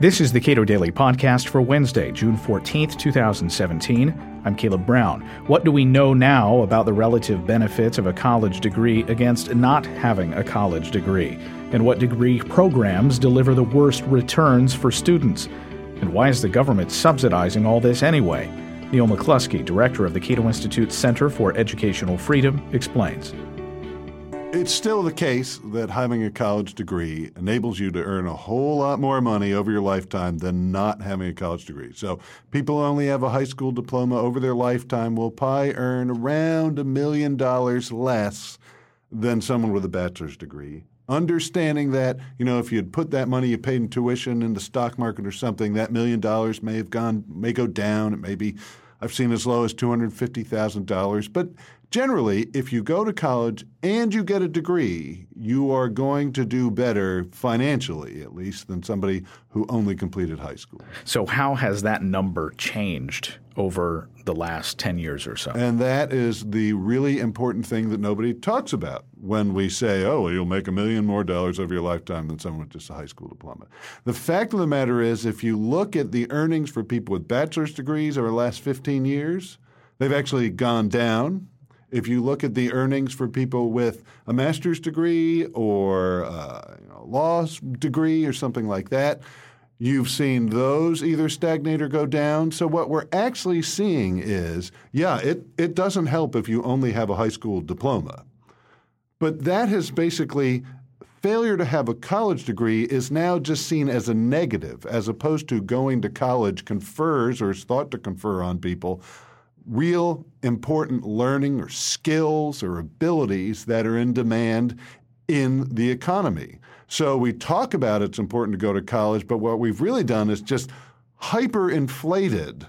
This is the Cato Daily Podcast for Wednesday, June 14th, 2017. I'm Caleb Brown. What do we know now about the relative benefits of a college degree against not having a college degree? And what degree programs deliver the worst returns for students? And why is the government subsidizing all this anyway? Neil McCluskey, director of the Cato Institute Center for Educational Freedom, explains. It's still the case that having a college degree enables you to earn a whole lot more money over your lifetime than not having a college degree. So, people who only have a high school diploma over their lifetime will probably earn around a million dollars less than someone with a bachelor's degree. Understanding that, you know, if you'd put that money you paid in tuition in the stock market or something, that million dollars may have gone, may go down. It may be, I've seen as low as $250,000. But generally, if you go to college and you get a degree, you are going to do better financially, at least, than somebody who only completed high school. So, how has that number changed over the last 10 years or so? And that is the really important thing that nobody talks about when we say, oh, well, you'll make a million more dollars over your lifetime than someone with just a high school diploma. The fact of the matter is, if you look at the earnings for people with bachelor's degrees over the last 15 years, they've actually gone down if you look at the earnings for people with a master's degree or uh, you know, law degree or something like that, you've seen those either stagnate or go down. So what we're actually seeing is, yeah, it, it doesn't help if you only have a high school diploma. But that has basically failure to have a college degree is now just seen as a negative, as opposed to going to college confers or is thought to confer on people real important learning or skills or abilities that are in demand in the economy. So we talk about it's important to go to college, but what we've really done is just hyperinflated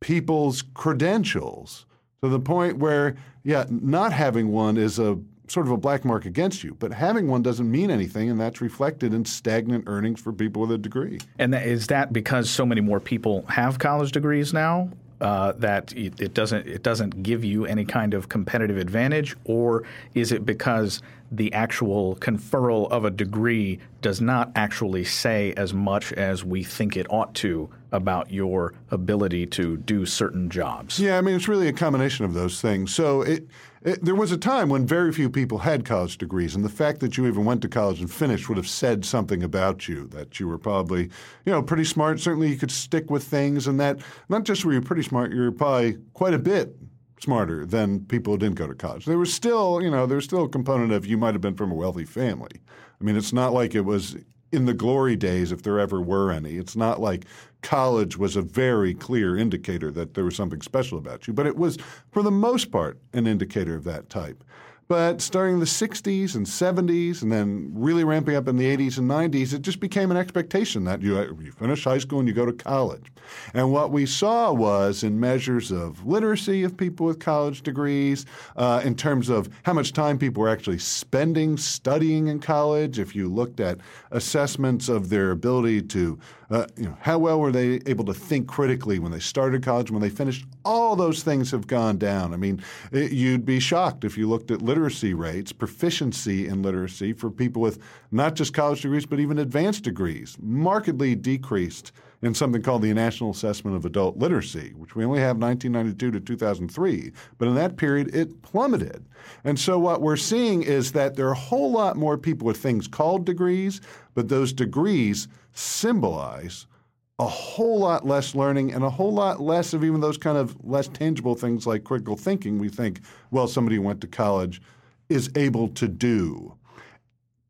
people's credentials to the point where, yeah, not having one is a sort of a black mark against you, but having one doesn't mean anything, and that's reflected in stagnant earnings for people with a degree. And is that because so many more people have college degrees now? Uh, that it, it, doesn't it doesn't give you any kind of competitive advantage, or is it because the actual conferral of a degree does not actually say as much as we think it ought to about your ability to do certain jobs? Yeah, I mean it's really a combination of those things. So it it, there was a time when very few people had college degrees, and the fact that you even went to college and finished would have said something about you. That you were probably, you know, pretty smart. Certainly, you could stick with things, and that not just were you pretty smart, you were probably quite a bit smarter than people who didn't go to college. There was still, you know, there's still a component of you might have been from a wealthy family. I mean, it's not like it was in the glory days, if there ever were any. It's not like college was a very clear indicator that there was something special about you, but it was, for the most part, an indicator of that type. But starting the 60s and 70s, and then really ramping up in the 80s and 90s, it just became an expectation that you, you finish high school and you go to college. And what we saw was in measures of literacy of people with college degrees, uh, in terms of how much time people were actually spending studying in college, if you looked at assessments of their ability to uh, you know, how well were they able to think critically when they started college, when they finished? All those things have gone down. I mean, it, you'd be shocked if you looked at literacy rates, proficiency in literacy for people with not just college degrees, but even advanced degrees, markedly decreased in something called the National Assessment of Adult Literacy, which we only have 1992 to 2003. But in that period, it plummeted. And so what we're seeing is that there are a whole lot more people with things called degrees, but those degrees symbolize a whole lot less learning and a whole lot less of even those kind of less tangible things like critical thinking we think, well, somebody who went to college is able to do.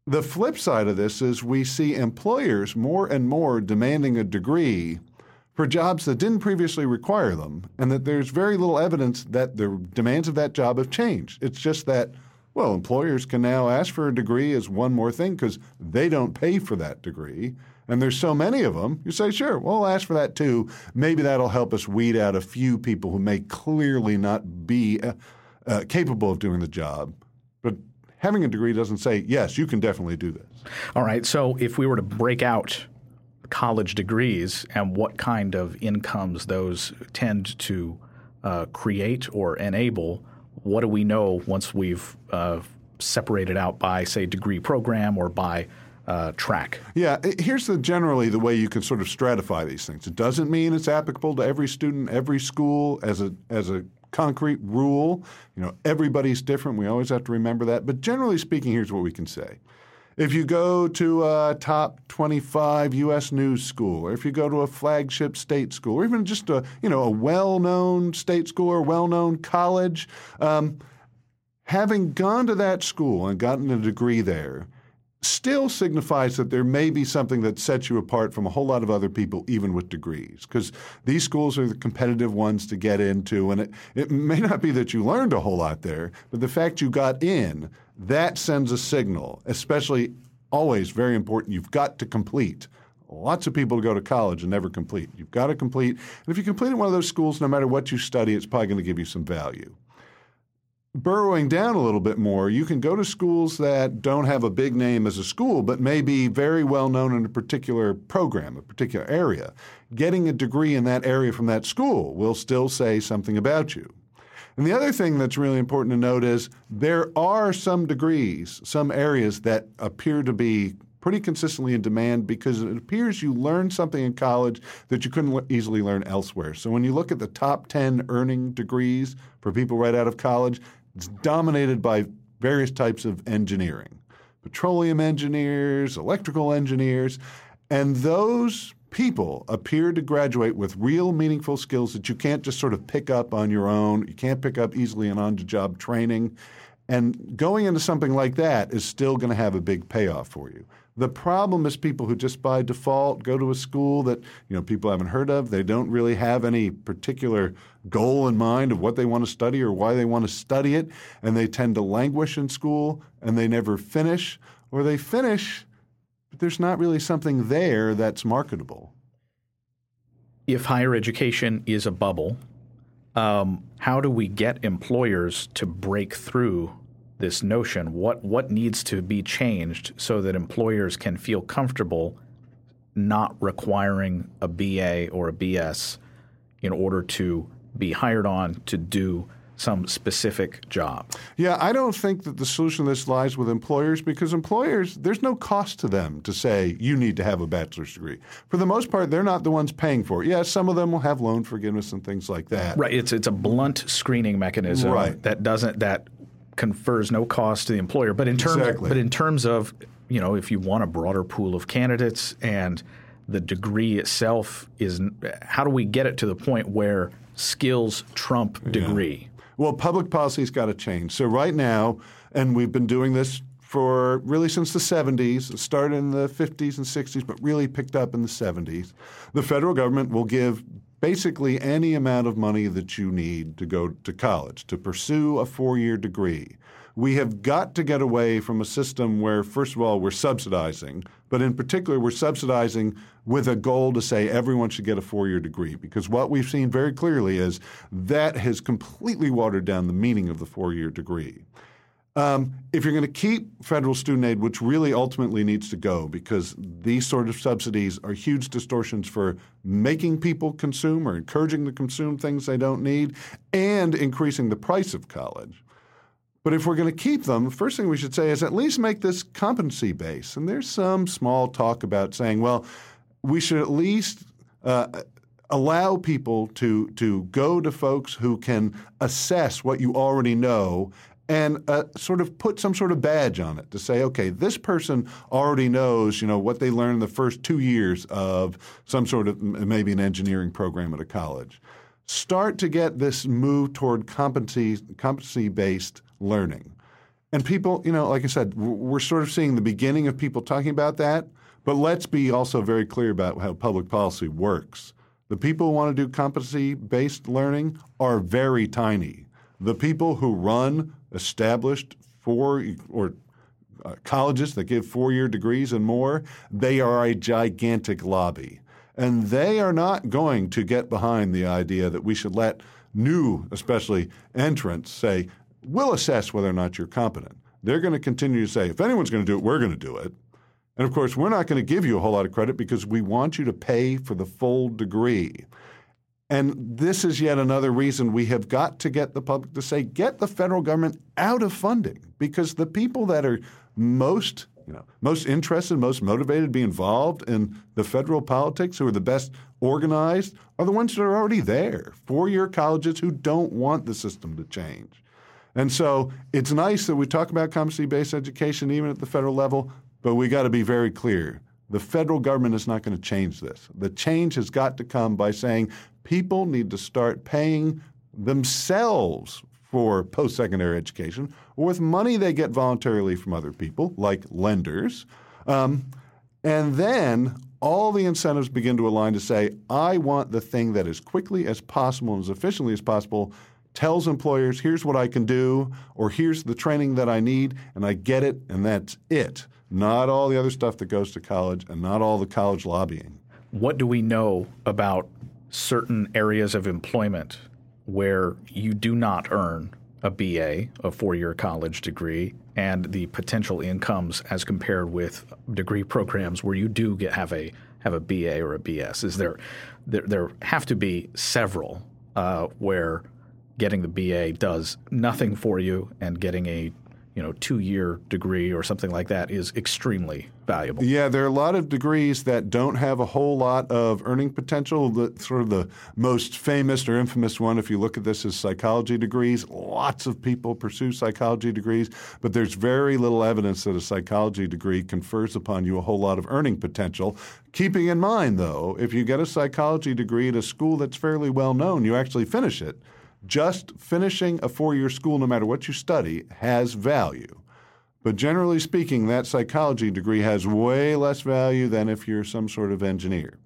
The flip side of this is we see employers more and more demanding a degree for jobs that didn't previously require them, and that there's very little evidence that the demands of that job have changed. It's just that, well, employers can now ask for a degree as one more thing because they don't pay for that degree. And there's so many of them, you say, sure, we'll ask for that too. Maybe that'll help us weed out a few people who may clearly not be uh, uh, capable of doing the job. But having a degree doesn't say, yes, you can definitely do this. All right. So if we were to break out college degrees and what kind of incomes those tend to uh, create or enable, what do we know once we've uh, separated out by, say, degree program or by uh, track? Yeah, here's the generally the way you can sort of stratify these things. It doesn't mean it's applicable to every student, every school as a as a concrete rule. You know, everybody's different. We always have to remember that. But generally speaking, here's what we can say. If you go to a top 25 U.S. news school, or if you go to a flagship state school, or even just a you know a well-known state school or well-known college, um, having gone to that school and gotten a degree there still signifies that there may be something that sets you apart from a whole lot of other people, even with degrees. Because these schools are the competitive ones to get into. And it, it may not be that you learned a whole lot there, but the fact you got in, that sends a signal, especially always very important. You've got to complete. Lots of people go to college and never complete. You've got to complete. And if you complete in one of those schools, no matter what you study, it's probably going to give you some value burrowing down a little bit more, you can go to schools that don't have a big name as a school, but may be very well known in a particular program, a particular area. Getting a degree in that area from that school will still say something about you. And the other thing that's really important to note is there are some degrees, some areas that appear to be pretty consistently in demand because it appears you learn something in college that you couldn't easily learn elsewhere. So when you look at the top 10 earning degrees for people right out of college, it's dominated by various types of engineering petroleum engineers, electrical engineers, and those people appear to graduate with real meaningful skills that you can't just sort of pick up on your own. You can't pick up easily in on the job training. And going into something like that is still going to have a big payoff for you. The problem is people who just by default go to a school that you know people haven't heard of. They don't really have any particular goal in mind of what they want to study or why they want to study it, and they tend to languish in school and they never finish, or they finish, but there's not really something there that's marketable. If higher education is a bubble, um, how do we get employers to break through this notion? What what needs to be changed so that employers can feel comfortable not requiring a BA or a BS in order to be hired on to do some specific job. Yeah, I don't think that the solution to this lies with employers because employers, there's no cost to them to say you need to have a bachelor's degree. For the most part, they're not the ones paying for it. Yes, some of them will have loan forgiveness and things like that. Right. It's it's a blunt screening mechanism right. that doesn't that confers no cost to the employer. But in terms, exactly. but in terms of you know, if you want a broader pool of candidates and the degree itself is, how do we get it to the point where skills trump degree? Yeah. Well, public policy's got to change. So right now, and we've been doing this for really since the 70s. Started in the 50s and 60s, but really picked up in the 70s. The federal government will give basically any amount of money that you need to go to college, to pursue a four year degree. We have got to get away from a system where, first of all, we're subsidizing, but in particular, we're subsidizing with a goal to say everyone should get a four year degree. Because what we've seen very clearly is that has completely watered down the meaning of the four year degree. Um, if you're going to keep federal student aid, which really ultimately needs to go because these sort of subsidies are huge distortions for making people consume or encouraging them to consume things they don't need and increasing the price of college. But if we're going to keep them, the first thing we should say is at least make this competency based. And there's some small talk about saying, well, we should at least uh, allow people to to go to folks who can assess what you already know and uh, sort of put some sort of badge on it to say, okay, this person already knows, you know, what they learned in the first two years of some sort of maybe an engineering program at a college. Start to get this move toward competency competency based learning, and people, you know, like I said, we're sort of seeing the beginning of people talking about that. But let's be also very clear about how public policy works. The people who want to do competency based learning are very tiny. The people who run established four or uh, colleges that give four year degrees and more, they are a gigantic lobby. And they are not going to get behind the idea that we should let new, especially entrants, say, we'll assess whether or not you're competent. They're going to continue to say, if anyone's going to do it, we're going to do it. And of course, we're not going to give you a whole lot of credit because we want you to pay for the full degree. And this is yet another reason we have got to get the public to say, get the federal government out of funding because the people that are most you know, most interested, most motivated to be involved in the federal politics, who are the best organized, are the ones that are already there. Four year colleges who don't want the system to change. And so it's nice that we talk about competency based education even at the federal level, but we got to be very clear. The federal government is not going to change this. The change has got to come by saying people need to start paying themselves for post secondary education or with money they get voluntarily from other people, like lenders. Um, and then all the incentives begin to align to say, I want the thing that as quickly as possible and as efficiently as possible tells employers, here's what I can do, or here's the training that I need, and I get it, and that's it. Not all the other stuff that goes to college and not all the college lobbying. What do we know about certain areas of employment where you do not earn a BA, a four year college degree, and the potential incomes as compared with degree programs where you do get have a have a BA or a BS? Is there there, there have to be several uh, where getting the BA does nothing for you and getting a you know two year degree or something like that is extremely valuable. Yeah, there are a lot of degrees that don't have a whole lot of earning potential. The sort of the most famous or infamous one, if you look at this, is psychology degrees. Lots of people pursue psychology degrees, but there's very little evidence that a psychology degree confers upon you a whole lot of earning potential. Keeping in mind, though, if you get a psychology degree at a school that's fairly well known, you actually finish it just finishing a four year school, no matter what you study, has value. But generally speaking, that psychology degree has way less value than if you're some sort of engineer.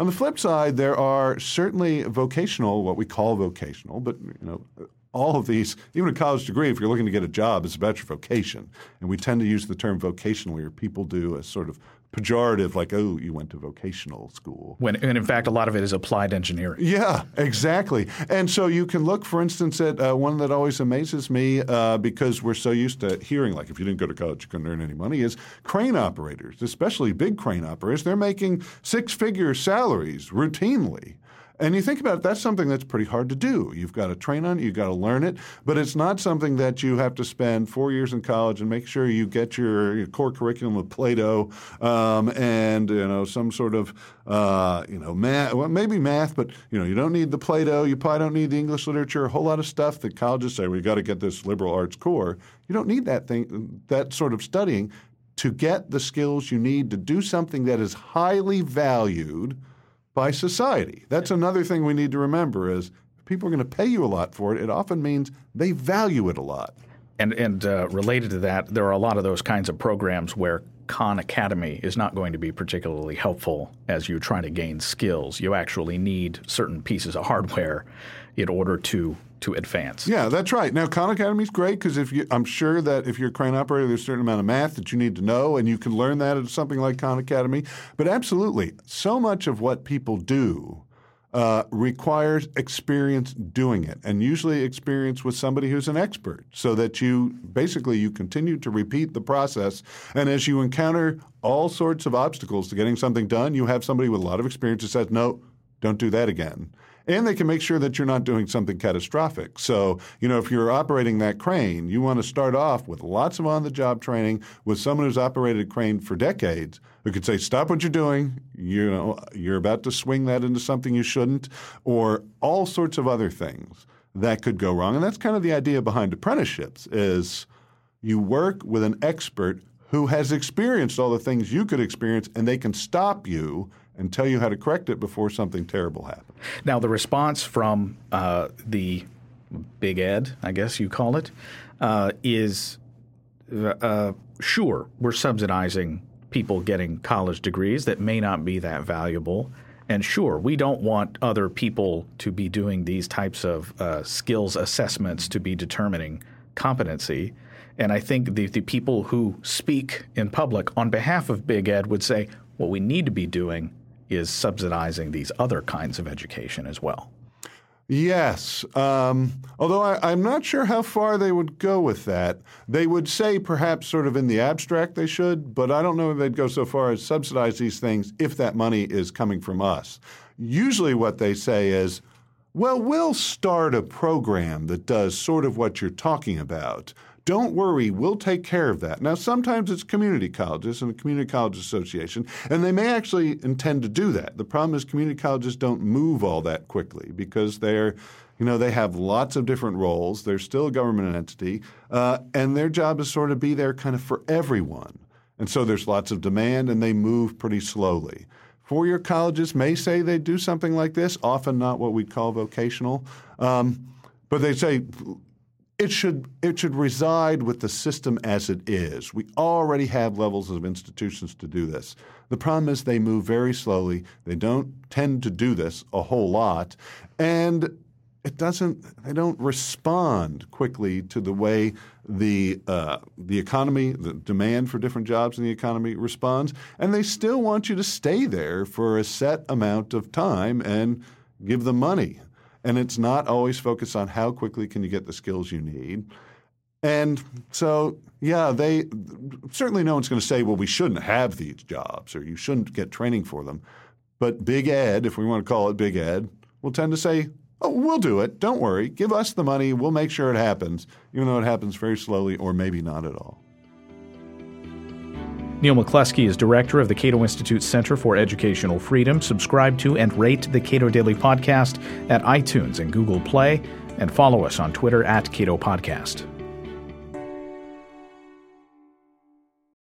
On the flip side, there are certainly vocational, what we call vocational, but you know, all of these, even a college degree, if you're looking to get a job, it's about your vocation. And we tend to use the term vocationally, or people do as sort of pejorative, like, oh, you went to vocational school. When, and in fact, a lot of it is applied engineering. Yeah, exactly. And so you can look, for instance, at uh, one that always amazes me uh, because we're so used to hearing, like, if you didn't go to college, you couldn't earn any money, is crane operators, especially big crane operators. They're making six figure salaries routinely. And you think about it, that's something that's pretty hard to do. You've got to train on it, you've got to learn it, but it's not something that you have to spend four years in college and make sure you get your, your core curriculum of Plato um, and you know some sort of uh, you know math, well, maybe math, but you know you don't need the Plato, you probably don't need the English literature, a whole lot of stuff that colleges say we've got to get this liberal arts core. You don't need that thing, that sort of studying to get the skills you need to do something that is highly valued by society. That's another thing we need to remember is people are going to pay you a lot for it, it often means they value it a lot. And, and uh, related to that, there are a lot of those kinds of programs where Khan Academy is not going to be particularly helpful as you try to gain skills. You actually need certain pieces of hardware in order to to advance. Yeah, that's right. Now, Khan Academy is great because if you, I'm sure that if you're a crane operator, there's a certain amount of math that you need to know, and you can learn that at something like Khan Academy. But absolutely, so much of what people do uh, requires experience doing it, and usually experience with somebody who's an expert, so that you basically you continue to repeat the process. And as you encounter all sorts of obstacles to getting something done, you have somebody with a lot of experience who says, "No, don't do that again." And they can make sure that you're not doing something catastrophic. So, you know, if you're operating that crane, you want to start off with lots of on the job training with someone who's operated a crane for decades who could say, stop what you're doing. You know, you're about to swing that into something you shouldn't, or all sorts of other things that could go wrong. And that's kind of the idea behind apprenticeships is you work with an expert who has experienced all the things you could experience and they can stop you and tell you how to correct it before something terrible happens. Now, the response from uh, the Big Ed, I guess you call it, uh, is uh, sure, we're subsidizing people getting college degrees that may not be that valuable. And sure, we don't want other people to be doing these types of uh, skills assessments to be determining competency. And I think the, the people who speak in public on behalf of Big Ed would say what we need to be doing is subsidizing these other kinds of education as well. Yes, um, although I, am not sure how far they would go with that. They would say perhaps sort of in the abstract they should, but I don't know if they'd go so far as subsidize these things if that money is coming from us. Usually what they say is, well, we'll start a program that does sort of what you're talking about Don't worry, we'll take care of that. Now, sometimes it's community colleges and the community college association, and they may actually intend to do that. The problem is community colleges don't move all that quickly because they're you know, they have lots of different roles. They're still a government entity, uh, and their job is sort of be there kind of for everyone. And so there's lots of demand, and they move pretty slowly. Four-year colleges may say they do something like this, often not what we'd call vocational, um, but they say it should it should reside with the system as it is. We already have levels of institutions to do this. The problem is they move very slowly. They don't tend to do this a whole lot, and it doesn't they don't respond quickly to the way the uh, the economy the demand for different jobs in the economy responds and they still want you to stay there for a set amount of time and give them money and it's not always focused on how quickly can you get the skills you need and so yeah they certainly no one's going to say well we shouldn't have these jobs or you shouldn't get training for them but big ed if we want to call it big ed will tend to say Oh, we'll do it. Don't worry. Give us the money. We'll make sure it happens, even though it happens very slowly or maybe not at all. Neil McCluskey is director of the Cato Institute Center for Educational Freedom. Subscribe to and rate the Cato Daily Podcast at iTunes and Google Play, and follow us on Twitter at Cato Podcast.